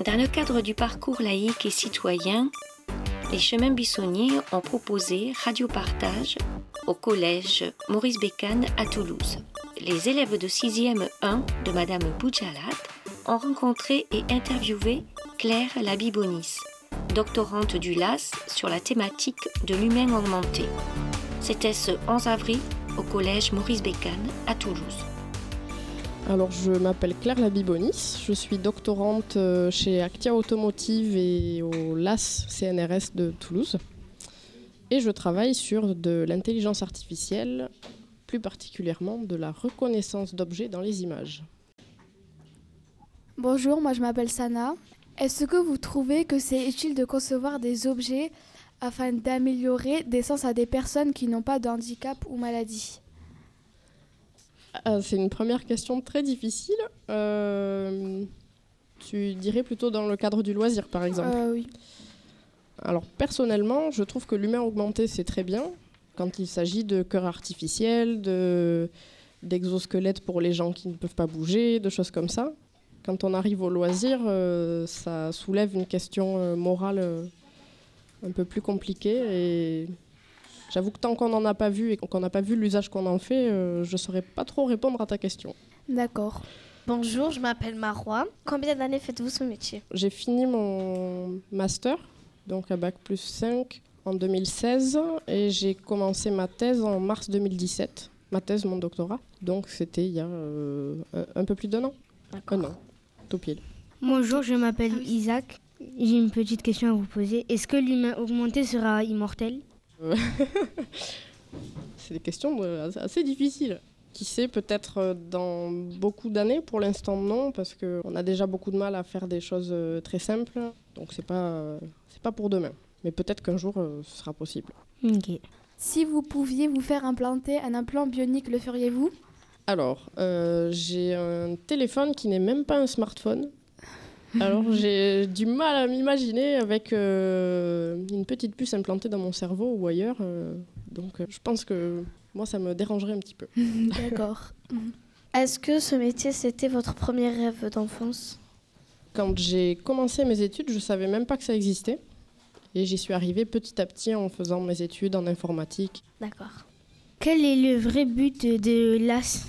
Dans le cadre du parcours laïque et citoyen, les chemins buissonniers ont proposé Radio Partage au collège Maurice Bécane à Toulouse. Les élèves de 6e 1 de Madame Boudjalat ont rencontré et interviewé Claire Labibonis, doctorante du LAS sur la thématique de l'humain augmenté. C'était ce 11 avril au collège Maurice Bécane à Toulouse. Alors, je m'appelle Claire Labibonis, je suis doctorante euh, chez Actia Automotive et au LAS CNRS de Toulouse. Et je travaille sur de l'intelligence artificielle, plus particulièrement de la reconnaissance d'objets dans les images. Bonjour, moi je m'appelle Sana. Est-ce que vous trouvez que c'est utile de concevoir des objets afin d'améliorer des sens à des personnes qui n'ont pas de handicap ou maladie? Ah, C'est une première question très difficile. Euh, tu dirais plutôt dans le cadre du loisir, par exemple Euh, Oui. Alors personnellement, je trouve que l'humain augmenté, c'est très bien quand il s'agit de cœurs artificiels, de d'exosquelettes pour les gens qui ne peuvent pas bouger, de choses comme ça. Quand on arrive au loisir, euh, ça soulève une question morale un peu plus compliquée. Et j'avoue que tant qu'on n'en a pas vu et qu'on n'a pas vu l'usage qu'on en fait, euh, je ne saurais pas trop répondre à ta question. D'accord. Bonjour, je m'appelle Marois. Combien d'années faites-vous ce métier? J'ai fini mon master, donc à Bac plus 5 en 2016, et j'ai commencé ma thèse en mars 2017. Ma thèse, mon doctorat. Donc c'était il y a euh, un, un peu plus d'un an. Un an, tout pile. Bonjour, je m'appelle Isaac. J'ai une petite question à vous poser. Est-ce que l'humain augmenté sera immortel? C'est des questions assez- difficiles. Qui sait, peut-être euh, dans beaucoup d'années, pour l'instant non, parce qu'on a déjà beaucoup de mal à faire des choses euh, très simples. Donc c'est pas, c'est pas pour demain. Mais peut-être qu'un jour euh, ce sera possible. Si vous pouviez vous faire implanter un implant bionique, le feriez-vous? Alors, euh, j'ai un téléphone qui n'est même pas un smartphone. Alors, j'ai du mal à m'imaginer avec euh, une petite puce implantée dans mon cerveau ou ailleurs. euh, donc, euh, je pense que moi, ça me dérangerait un petit peu. D'accord. Est-ce que ce métier, c'était votre premier rêve d'enfance? Quand j'ai commencé mes études, je savais même pas que ça existait. Et j'y suis arrivée petit à petit en faisant mes études en informatique. D'accord. Quel est le vrai but de l'AS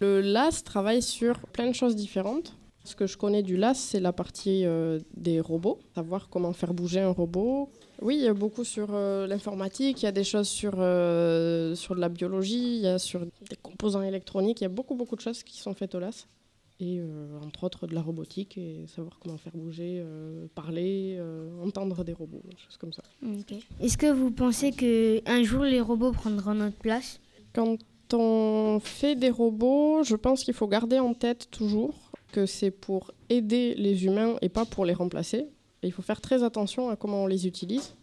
Le LAS travaille sur plein de choses différentes. Ce que je connais du LAS, c'est la partie euh, des robots, savoir comment faire bouger un robot. Oui, il y a beaucoup sur euh, l'informatique, il y a des choses sur, euh, sur de la biologie, il y a sur des composants électroniques, il y a beaucoup, beaucoup de choses qui sont faites au LAS. Et entre autres de la robotique et savoir comment faire bouger, parler, entendre des robots, des choses comme ça. Est-ce que vous pensez que un jour les robots prendront notre place? Quand on fait des robots, je pense qu'il faut garder en tête toujours que c'est pour aider les humains et pas pour les remplacer. Il faut faire très attention à comment on les utilise.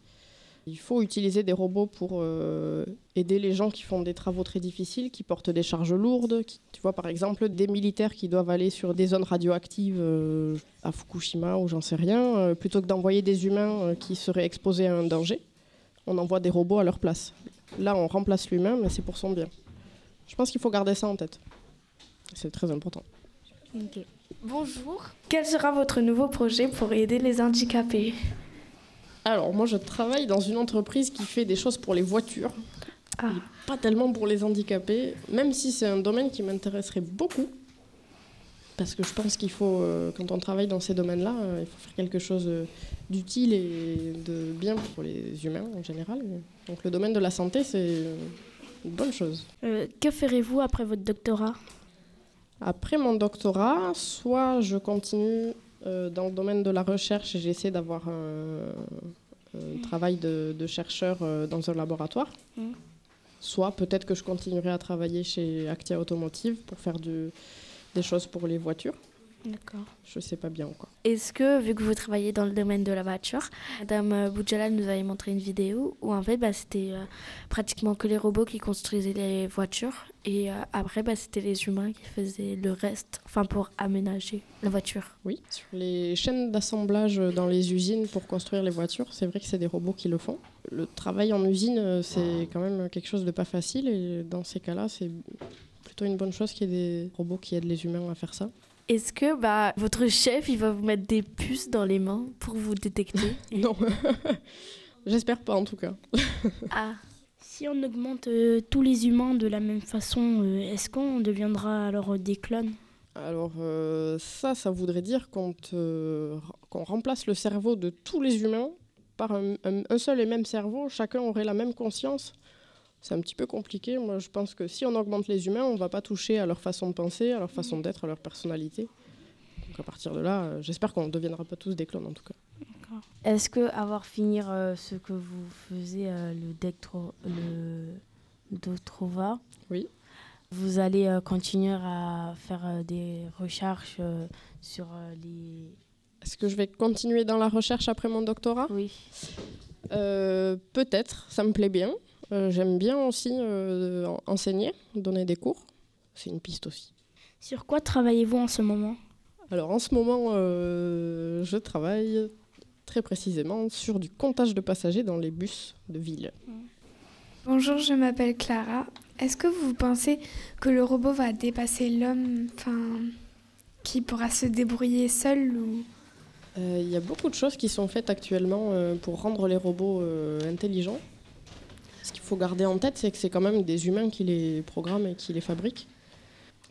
Il faut utiliser des robots pour euh, aider les gens qui font des travaux très difficiles, qui portent des charges lourdes. tu vois, par exemple, des militaires qui doivent aller sur des zones radioactives euh, à Fukushima ou j'en sais rien, euh, plutôt que d'envoyer des humains qui seraient exposés à un danger, on envoie des robots à leur place. Là, on remplace l'humain, mais c'est pour son bien. Je pense qu'il faut garder ça en tête. C'est très important. Bonjour. Quel sera votre nouveau projet pour aider les handicapés Alors, moi, je travaille dans une entreprise qui fait des choses pour les voitures. Ah. Et pas tellement pour les handicapés, même si c'est un domaine qui m'intéresserait beaucoup. Parce que je pense qu'il faut, euh, quand on travaille dans ces domaines-là, euh, il faut faire quelque chose euh, d'utile et de bien pour les humains en général. Donc le domaine de la santé, c'est une bonne chose. Que ferez-vous après votre doctorat? Après mon doctorat, soit je continue euh, dans le domaine de la recherche et j'essaie d'avoir un, un travail de, de chercheur euh, dans un laboratoire, Mm. soit peut-être que je continuerai à travailler chez Actia Automotive pour faire du- des choses pour les voitures. D'accord. Je sais pas bien encore. Est-ce que, vu que vous travaillez dans le domaine de la voiture, Madame Boudjala nous avait montré une vidéo où en fait bah, c'était euh, pratiquement que les robots qui construisaient les voitures et euh, après bah, c'était les humains qui faisaient le reste, enfin pour aménager la voiture. Oui, sur les chaînes d'assemblage dans les usines pour construire les voitures, c'est vrai que c'est des robots qui le font. Le travail en usine, euh, c'est quand même quelque chose de pas facile et dans ces cas-là, c'est plutôt une bonne chose qu'il y ait des robots qui aident les humains à faire ça. Est-ce que bah, votre chef, il va vous mettre des puces dans les mains pour vous détecter Non. J'espère pas en tout cas. Ah, Si on augmente euh, tous les humains de la même façon, euh, est-ce qu'on deviendra alors des clones? Alors euh, ça, ça voudrait dire qu'on te- qu'on remplace le cerveau de tous les humains par un, un- un seul et même cerveau. Chacun aurait la même conscience. C'est un petit peu compliqué. Moi, je pense que si on augmente les humains, on va pas toucher à leur façon de penser, à leur façon d'être, à leur personnalité. Donc à partir de là, euh, j'espère qu'on ne deviendra pas tous des clones en tout cas. Est-ce que avoir finir euh, ce que vous faisiez, euh, le Dectro, le Dotrova, Oui. vous allez continuer à faire des recherches sur les. Est-ce que je vais continuer dans la recherche après mon doctorat? Oui. Euh, Peut-être, ça me plaît bien. Euh, J'aime bien aussi euh, en- enseigner, donner des cours. C'est une piste aussi. Sur quoi travaillez-vous en ce moment? Alors en ce moment, euh, je travaille très précisément sur du comptage de passagers dans les bus de ville. Bonjour, je m'appelle Clara. Est-ce que vous pensez que le robot va dépasser l'homme, enfin, qui pourra se débrouiller seul ou? Euh, Il y a beaucoup de choses qui sont faites actuellement euh, pour rendre les robots euh, intelligents. Faut garder en tête, c'est que c'est quand même des humains qui les programment et qui les fabriquent.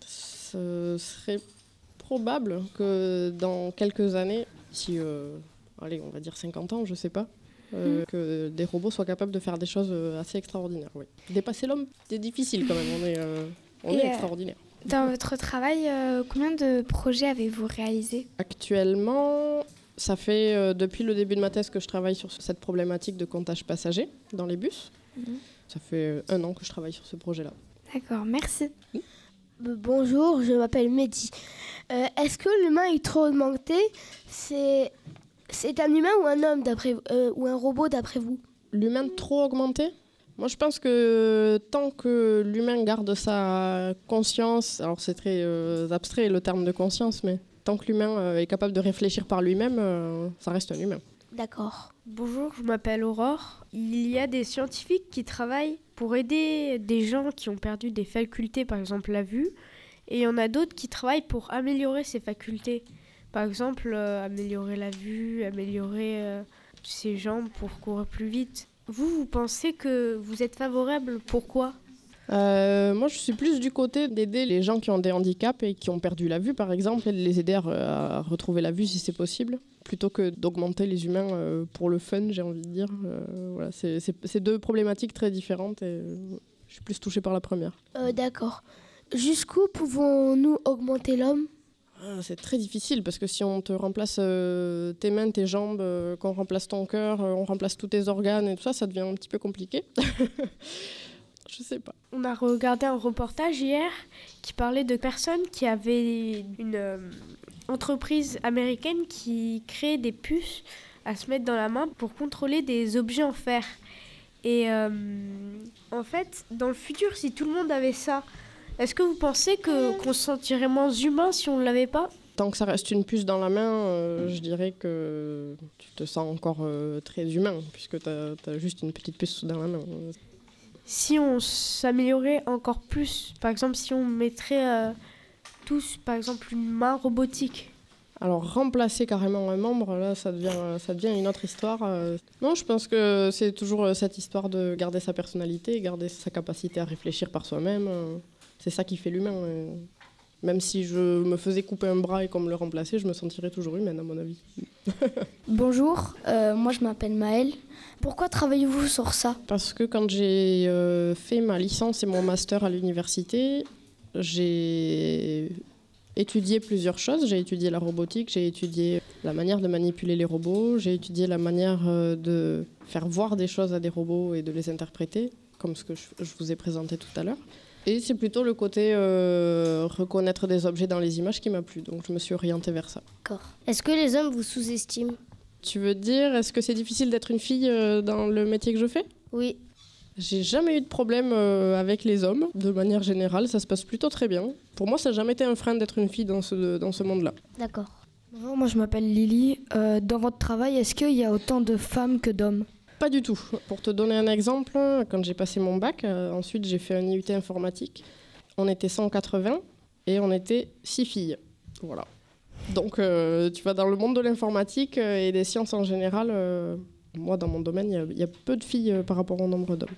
Ce serait probable que dans quelques années, si, euh, allez, on va dire 50 ans, je sais pas, euh, que des robots soient capables de faire des choses euh, assez extraordinaires. Oui. Dépasser l'homme, c'est difficile quand même. On est, euh, on est extraordinaire. Dans votre travail, combien de projets avez-vous réalisé? Actuellement, ça fait euh, depuis le début de ma thèse que je travaille sur cette problématique de comptage passager dans les bus. Ça fait euh, un an que je travaille sur ce projet-là. D'accord, merci. Bonjour, je m'appelle Mehdi. Euh, Est-ce que l'humain est trop augmenté? C'est c'est un humain ou un homme d'après euh, ou un robot d'après vous? L'humain trop augmenté? Moi, je pense que tant que l'humain garde sa conscience, alors c'est très euh, abstrait le terme de conscience, mais tant que l'humain euh, est capable de réfléchir par lui-même, euh, ça reste un humain. D'accord. Bonjour, je m'appelle Aurore. Il y a des scientifiques qui travaillent pour aider des gens qui ont perdu des facultés, par exemple la vue, et il y en a d'autres qui travaillent pour améliorer ces facultés. Par exemple, euh, améliorer la vue, améliorer euh, ses jambes pour courir plus vite. Vous, vous pensez que vous êtes favorable Pourquoi Euh, moi, je suis plus du côté d'aider les gens qui ont des handicaps et qui ont perdu la vue, par exemple, et de les aider à, re- à retrouver la vue si c'est possible, plutôt que d'augmenter les humains euh, pour le fun, j'ai envie de dire. Euh, voilà, c'est deux problématiques très différentes et je suis plus touchée par la première. D'accord. Jusqu'où pouvons-nous augmenter l'homme? Ah, C'est très difficile parce que si on te remplace euh, tes mains, tes jambes, euh, qu'on remplace ton cœur, euh, on remplace tous tes organes et tout ça, ça devient un petit peu compliqué. je sais pas. On a regardé un reportage hier qui parlait de personnes qui avaient une euh, entreprise américaine qui créait des puces à se mettre dans la main pour contrôler des objets en fer. Et euh, en fait, dans le futur, si tout le monde avait ça, est-ce que vous pensez que qu'on se sentirait moins humain si on ne l'avait pas? Tant que ça reste une puce dans la main, euh, je dirais que tu te sens encore euh, très humain, puisque tu as, juste une petite puce dans la main. Si on s'améliorait encore plus, par exemple, si on mettrait euh, tous, par exemple, une main robotique. Alors remplacer carrément un membre, là, ça devient, ça devient une autre histoire. euh. Non, je pense que c'est toujours euh, cette histoire de garder sa personnalité, garder sa capacité à réfléchir par soi-même. euh. C'est ça qui fait l'humain. Même si je me faisais couper un bras et qu'on me le remplaçait, je me sentirais toujours humaine, à mon avis. Bonjour, euh, moi je m'appelle Maëlle. Pourquoi travaillez-vous sur ça? Parce que quand j'ai euh, fait ma licence et mon master à l'université, j'ai étudié plusieurs choses. J'ai étudié la robotique, j'ai étudié la manière de manipuler les robots, j'ai étudié la manière euh, de faire voir des choses à des robots et de les interpréter, comme ce que je vous ai présenté tout à l'heure. Et c'est plutôt le côté euh, reconnaître des objets dans les images qui m'a plu, donc je me suis orientée vers ça. D'accord. Est-ce que les hommes vous sous-estiment? Tu veux dire, est-ce que c'est difficile d'être une fille euh, dans le métier que je fais? Oui. J'ai jamais eu de problème euh, avec les hommes, de manière générale, ça se passe plutôt très bien. Pour moi, ça n'a jamais été un frein d'être une fille dans ce, dans ce monde-là. D'accord. Bonjour, moi je m'appelle Lily. Euh, dans votre travail, est-ce qu'il y a autant de femmes que d'hommes? Pas du tout. Pour te donner un exemple, quand j'ai passé mon bac, euh, ensuite j'ai fait un IUT informatique, on était 180 et on était 6 filles. Voilà. Donc, euh, tu vas dans le monde de l'informatique euh, et des sciences en général. moi, dans mon domaine, il y a- peu de filles par rapport au nombre d'hommes.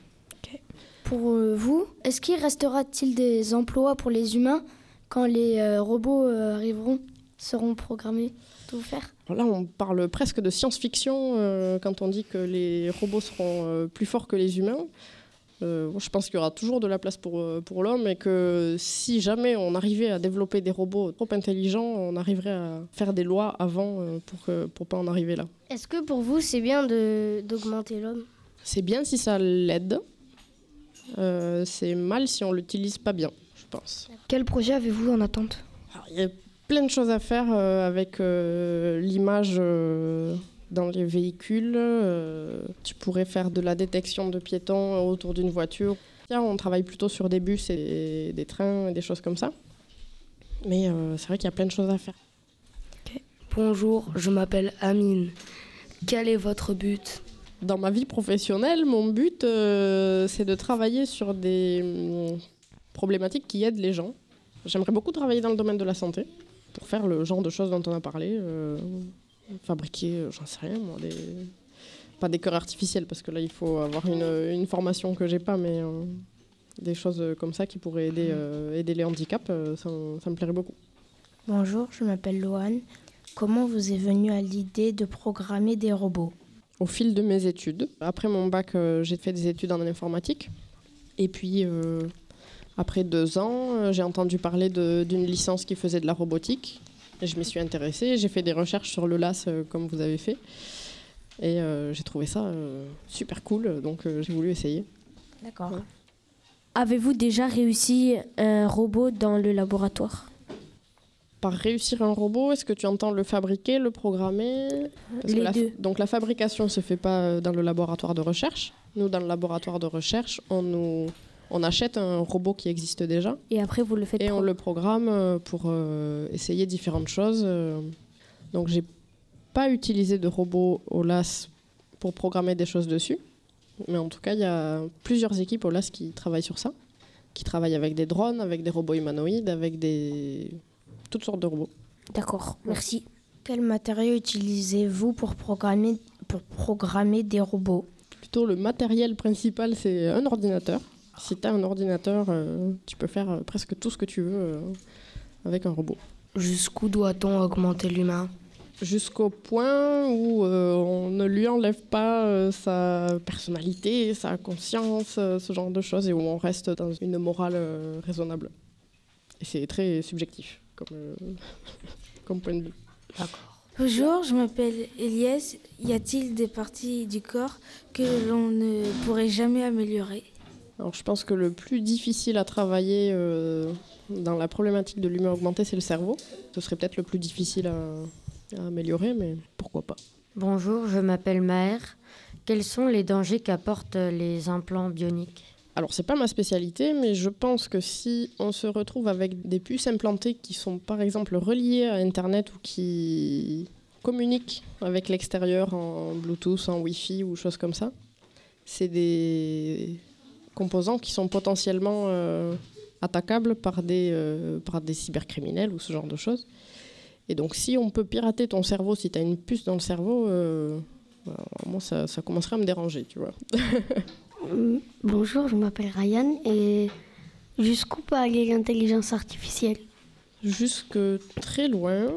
Pour vous, est-ce qu'il restera-t-il des emplois pour les humains quand les robots arriveront, seront programmés Tout faire Là, on parle presque de science-fiction euh, quand on dit que les robots seront euh, plus forts que les humains. Euh, je pense qu'il y aura toujours de la place pour, pour l'homme et que si jamais on arrivait à développer des robots trop intelligents, on arriverait à faire des lois avant pour ne pour pas en arriver là. Est-ce que pour vous, c'est bien d'augmenter l'homme? C'est bien si ça l'aide. C'est mal si on l'utilise pas bien, je pense. Quel projet avez-vous en attente? Alors, plein de choses à faire euh, avec euh, l'image euh, dans les véhicules. tu pourrais faire de la détection de piétons autour d'une voiture. On travaille plutôt sur des bus et des trains et des choses comme ça. Mais c'est vrai qu'il y a plein de choses à faire. Bonjour, je m'appelle Amine. Quel est votre but? Dans ma vie professionnelle, mon but, c'est de travailler sur des hum, problématiques qui aident les gens. J'aimerais beaucoup travailler dans le domaine de la santé pour faire le genre de choses dont on a parlé. euh, fabriquer, euh, j'en sais rien, moi, des... pas des cœurs artificiels, parce que là, il faut avoir une, une formation que j'ai pas, mais euh, des choses comme ça qui pourraient aider, euh, aider les handicaps, euh, ça, ça me plairait beaucoup. Bonjour, je m'appelle Loane. Comment vous est venue à l'idée de programmer des robots? Au fil de mes études. Après mon bac, euh, j'ai fait des études en informatique. Et puis, euh, après deux ans, euh, j'ai entendu parler d'une licence qui faisait de la robotique. Et je m'y suis intéressée. J'ai fait des recherches sur le LAS, euh, comme vous avez fait. Et euh, j'ai trouvé ça euh, super cool. Donc, euh, j'ai voulu essayer. D'accord. Avez-vous déjà réussi un robot dans le laboratoire? Par réussir un robot, est-ce que tu entends le fabriquer, le programmer? Parce que Les la- deux. Donc la fabrication ne se fait pas dans le laboratoire de recherche. Nous, dans le laboratoire de recherche, on, nous, on achète un robot qui existe déjà. Et après, vous le faites Et on le programme euh, pour euh, essayer différentes choses. euh. Donc j'ai pas utilisé de robot au LAS pour programmer des choses dessus. Mais en tout cas, il y a plusieurs équipes au LAS qui travaillent sur ça. Qui travaillent avec des drones, avec des robots humanoïdes, avec des... toutes sortes de robots. D'accord, merci. Quel matériau utilisez-vous pour programmer, pour programmer des robots? Plutôt le matériel principal, c'est un ordinateur. Si tu as un ordinateur, euh, tu peux faire euh, presque tout ce que tu veux euh, avec un robot. Jusqu'où doit-on augmenter l'humain? Jusqu'au point où euh, on ne lui enlève pas euh, sa personnalité, sa conscience, euh, ce genre de choses, et où on reste dans une morale euh, raisonnable. Et c'est très subjectif comme, euh, comme point de vue. Bonjour, je m'appelle Elias. Y a-t-il des parties du corps que l'on ne pourrait jamais améliorer? Alors je pense que le plus difficile à travailler euh, dans la problématique de l'humain augmenté, c'est le cerveau. Ce serait peut-être le plus difficile à, à améliorer, mais pourquoi pas. Bonjour, je m'appelle Maher. Quels sont les dangers qu'apportent les implants bioniques? Alors c'est pas ma spécialité, mais je pense que si on se retrouve avec des puces implantées qui sont par exemple reliées à Internet ou qui communiquent avec l'extérieur en Bluetooth, en Wi-Fi ou choses comme ça, c'est des composants qui sont potentiellement euh, attaquables par des, euh, par des cybercriminels ou ce genre de choses. Et donc si on peut pirater ton cerveau, si tu as une puce dans le cerveau, euh, alors, moi ça, ça commencerait à me déranger, tu vois. Mm, Bonjour, je m'appelle Ryan et jusqu'où peut aller l'intelligence artificielle? Jusque très loin.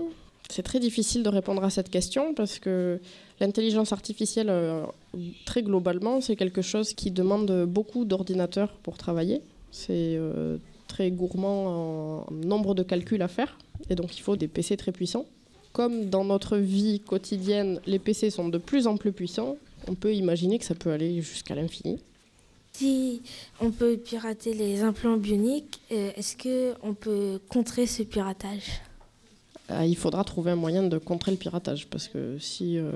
C'est très difficile de répondre à cette question parce que l'intelligence artificielle, euh, très globalement, c'est quelque chose qui demande beaucoup d'ordinateurs pour travailler. C'est euh, très gourmand en nombre de calculs à faire et donc il faut des PC très puissants. Comme dans notre vie quotidienne, les PC sont de plus en plus puissants, on peut imaginer que ça peut aller jusqu'à l'infini. Si on peut pirater les implants bioniques, euh, est-ce que on peut contrer ce piratage? Euh, il faudra trouver un moyen de contrer le piratage parce que si euh,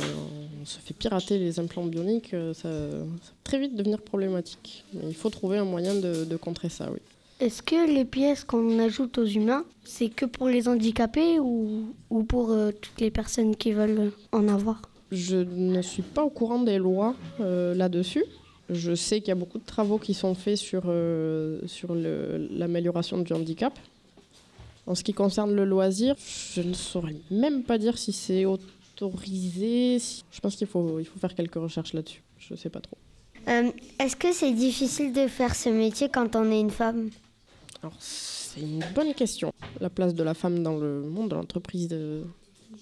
on se fait pirater les implants bioniques, euh, ça, ça peut très vite devenir problématique. Mais il faut trouver un moyen de, de contrer ça, oui. Est-ce que les pièces qu'on ajoute aux humains, c'est que pour les handicapés ou, ou pour euh, toutes les personnes qui veulent en avoir? Je ne suis pas au courant des lois euh, là-dessus. Je sais qu'il y a beaucoup de travaux qui sont faits sur, sur l'amélioration du handicap. En ce qui concerne le loisir, je ne saurais même pas dire si c'est autorisé. Je pense qu'il faut, il faut faire quelques recherches là-dessus. Je ne sais pas trop. Euh, est-ce que c'est difficile de faire ce métier quand on est une femme? Alors, c'est une bonne question. La place de la femme dans le monde de l'entreprise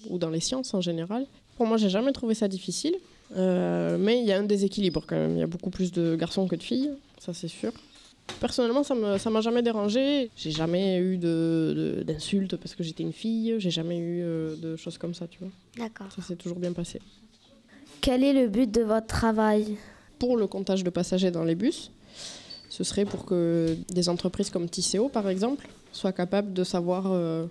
ou dans les sciences en général. Pour moi, j'ai jamais trouvé ça difficile. Euh, mais il y a un déséquilibre quand même. Il y a beaucoup plus de garçons que de filles, ça c'est sûr. Personnellement, ça ne m'a jamais dérangé. J'ai jamais eu d'insultes de, parce que j'étais une fille. J'ai jamais eu euh, de choses comme ça, tu vois. D'accord. Ça s'est toujours bien passé. Quel est le but de votre travail? Pour le comptage de passagers dans les bus, ce serait pour que des entreprises comme Tisséo, par exemple, soient capables de savoir euh,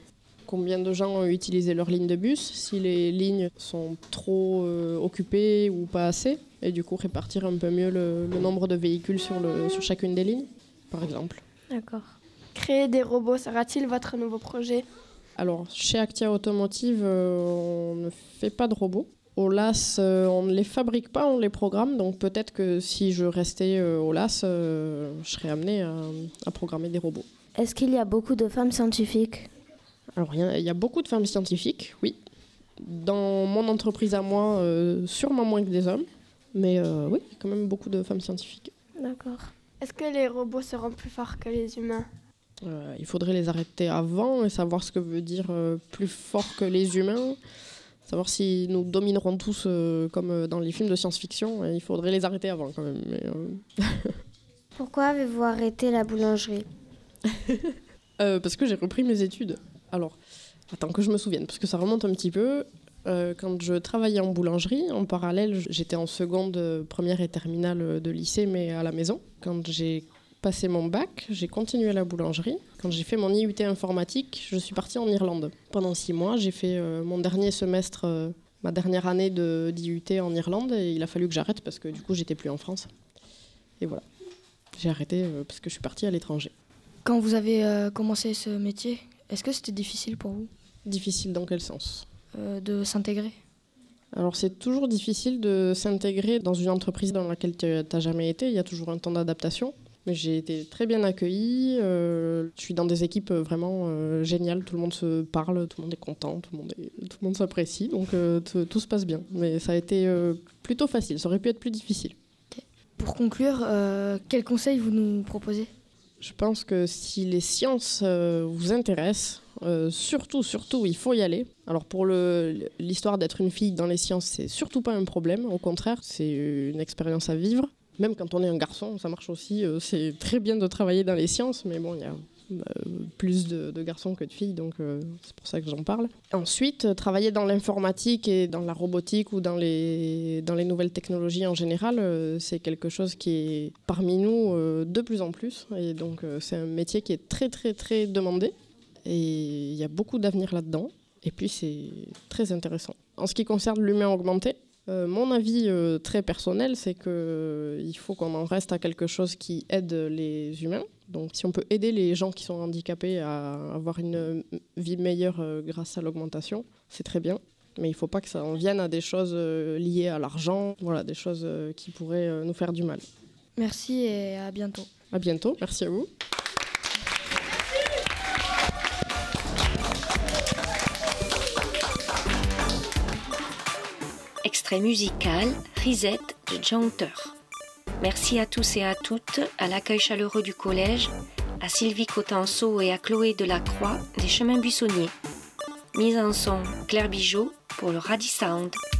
combien de gens ont utilisé leur ligne de bus, si les lignes sont trop euh, occupées ou pas assez, et du coup répartir un peu mieux le, nombre de véhicules sur, le, sur chacune des lignes, par exemple. D'accord. Créer des robots sera-t-il votre nouveau projet? Alors, chez Actia Automotive, euh, on ne fait pas de robots. Au LAS, euh, on ne les fabrique pas, on les programme. Donc peut-être que si je restais au LAS, je serais amenée à programmer des robots. Est-ce qu'il y a beaucoup de femmes scientifiques? Alors, il y, a beaucoup de femmes scientifiques, oui. Dans mon entreprise à moi, euh, sûrement moins que des hommes. Mais euh, oui, il y a quand même beaucoup de femmes scientifiques. D'accord. Est-ce que les robots seront plus forts que les humains euh, Il faudrait les arrêter avant et savoir ce que veut dire plus fort que les humains. Savoir si nous dominerons tous comme dans les films de science-fiction. Il faudrait les arrêter avant quand même. Pourquoi avez-vous arrêté la boulangerie Parce que j'ai repris mes études. Alors, attends que je me souvienne, parce que ça remonte un petit peu. Euh, quand je travaillais en boulangerie, en parallèle, j'étais en seconde, première et terminale de lycée, mais à la maison. Quand j'ai passé mon bac, j'ai continué à la boulangerie. Quand j'ai fait mon IUT informatique, je suis partie en Irlande. Pendant six mois, j'ai fait euh, mon dernier semestre, euh, ma dernière année d'IUT en Irlande, et il a fallu que j'arrête parce que du coup, j'étais plus en France. Et voilà, j'ai arrêté parce que je suis partie à l'étranger. Quand vous avez commencé ce métier, est-ce que c'était difficile pour vous? Difficile dans quel sens? euh, De s'intégrer alors c'est toujours difficile de s'intégrer dans une entreprise dans laquelle tu n'as jamais été, il y a toujours un temps d'adaptation. Mais j'ai été très bien accueillie, euh, je suis dans des équipes vraiment euh, géniales, tout le monde se parle, tout le monde est content, tout le monde, tout le monde s'apprécie, donc tout se passe bien. Mais ça a été plutôt facile, ça aurait pu être plus difficile. Pour conclure, quel conseil vous nous proposez? Je pense que si les sciences euh, vous intéressent, euh, surtout, surtout, il faut y aller. Alors pour l'histoire d'être une fille dans les sciences, c'est surtout pas un problème. Au contraire, c'est une expérience à vivre. Même quand on est un garçon, ça marche aussi. Euh, c'est très bien de travailler dans les sciences, mais bon, il y a euh, plus de, garçons que de filles, donc euh, c'est pour ça que j'en parle. Ensuite, travailler dans l'informatique et dans la robotique ou dans les nouvelles technologies en général, c'est quelque chose qui est parmi nous de plus en plus. Et donc, c'est un métier qui est très, très, très demandé. Et il y a beaucoup d'avenir là-dedans. Et puis, c'est très intéressant. En ce qui concerne l'humain augmenté, mon avis très personnel, c'est qu'il faut qu'on en reste à quelque chose qui aide les humains donc si on peut aider les gens qui sont handicapés à avoir une vie meilleure euh, grâce à l'augmentation, c'est très bien. Mais il ne faut pas que ça en vienne à des choses euh, liées à l'argent, voilà, des choses euh, qui pourraient nous faire du mal. Merci et à bientôt. À bientôt, merci à vous. Extrait musical, Risette de Jaunter. Merci à tous et à toutes, à l'accueil chaleureux du collège, à Sylvie Cotenceau et à Chloé Delacroix des Chemins Buissonniers. Mise en son Claire Bijot pour le Radisound. Sound.